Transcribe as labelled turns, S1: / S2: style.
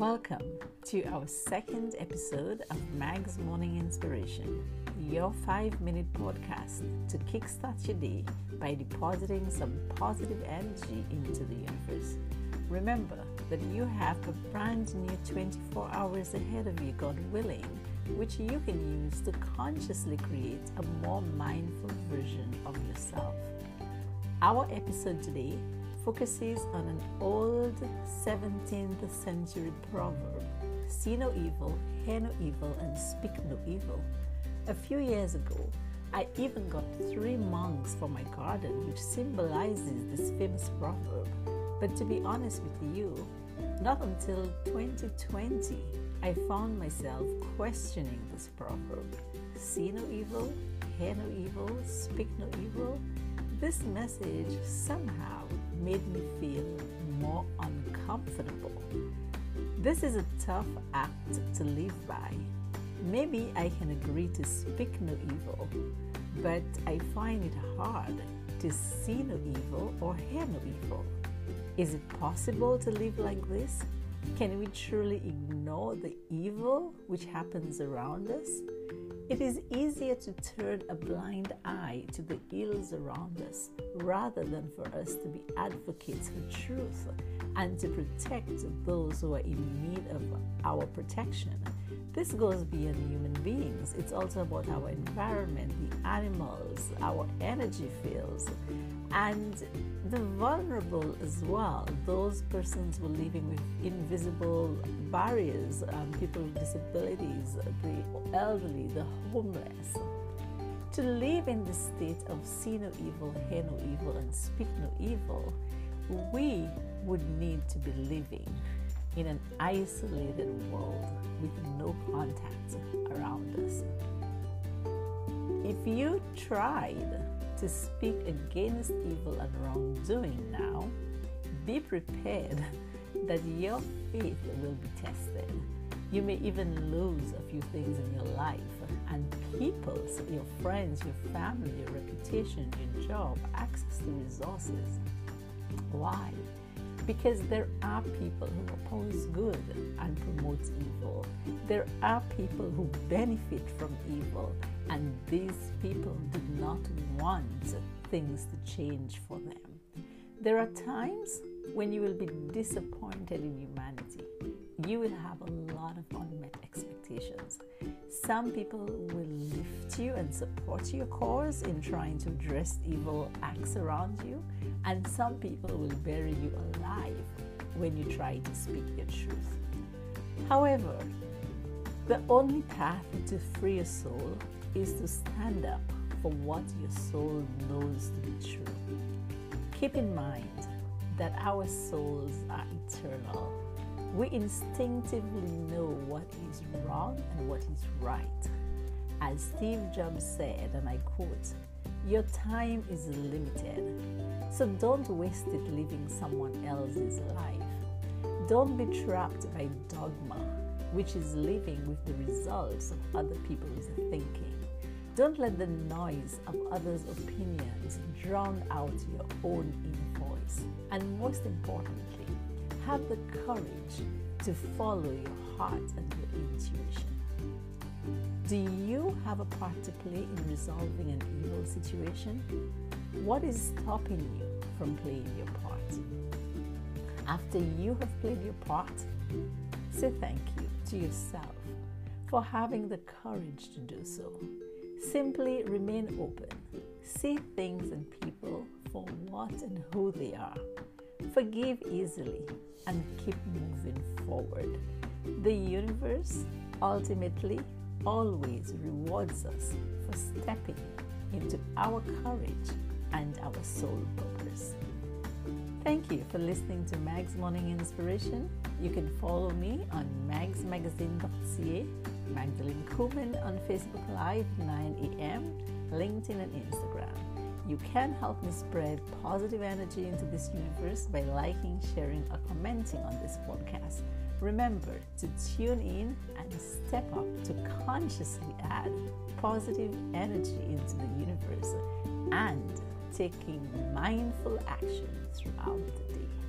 S1: Welcome to our second episode of Mag's Morning Inspiration, your five minute podcast to kickstart your day by depositing some positive energy into the universe. Remember that you have a brand new 24 hours ahead of you, God willing, which you can use to consciously create a more mindful version of yourself. Our episode today focuses on an old 17th century proverb see no evil, hear no evil, and speak no evil. A few years ago, I even got three monks for my garden, which symbolizes this famous proverb. But to be honest with you, not until 2020 I found myself questioning this proverb see no evil, hear no evil, speak no evil. This message somehow made me feel more uncomfortable. This is a tough act to live by. Maybe I can agree to speak no evil, but I find it hard to see no evil or hear no evil. Is it possible to live like this? Can we truly ignore the evil which happens around us? It is easier to turn a blind eye to the ills around us rather than for us to be advocates for truth and to protect those who are in need of our protection. This goes beyond human beings. It's also about our environment, the animals, our energy fields, and the vulnerable as well. Those persons who are living with invisible barriers, um, people with disabilities, the elderly, the homeless. To live in the state of see no evil, hear no evil, and speak no evil, we would need to be living in an isolated world with no contact around us. If you tried, to speak against evil and wrongdoing now, be prepared that your faith will be tested. You may even lose a few things in your life and people, so your friends, your family, your reputation, your job, access to resources. Why? because there are people who oppose good and promote evil. There are people who benefit from evil, and these people do not want things to change for them. There are times when you will be disappointed in humanity. You will have a lot of unmet expectations. Some people will you and support your cause in trying to address evil acts around you, and some people will bury you alive when you try to speak your truth. However, the only path to free a soul is to stand up for what your soul knows to be true. Keep in mind that our souls are eternal. We instinctively know what is wrong and what is right. As Steve Jobs said, and I quote, your time is limited, so don't waste it living someone else's life. Don't be trapped by dogma, which is living with the results of other people's thinking. Don't let the noise of others' opinions drown out your own inner voice. And most importantly, have the courage to follow your heart and your intuition. Do you have a part to play in resolving an evil situation? What is stopping you from playing your part? After you have played your part, say thank you to yourself for having the courage to do so. Simply remain open. See things and people for what and who they are. Forgive easily and keep moving forward. The universe ultimately always rewards us for stepping into our courage and our soul purpose. Thank you for listening to Mag's Morning Inspiration. You can follow me on magsmagazine.ca, Magdalene Kuhlman on Facebook Live 9 a.m., LinkedIn, and Instagram. You can help me spread positive energy into this universe by liking, sharing, or commenting on this podcast. Remember to tune in and step up to consciously add positive energy into the universe and taking mindful action throughout the day.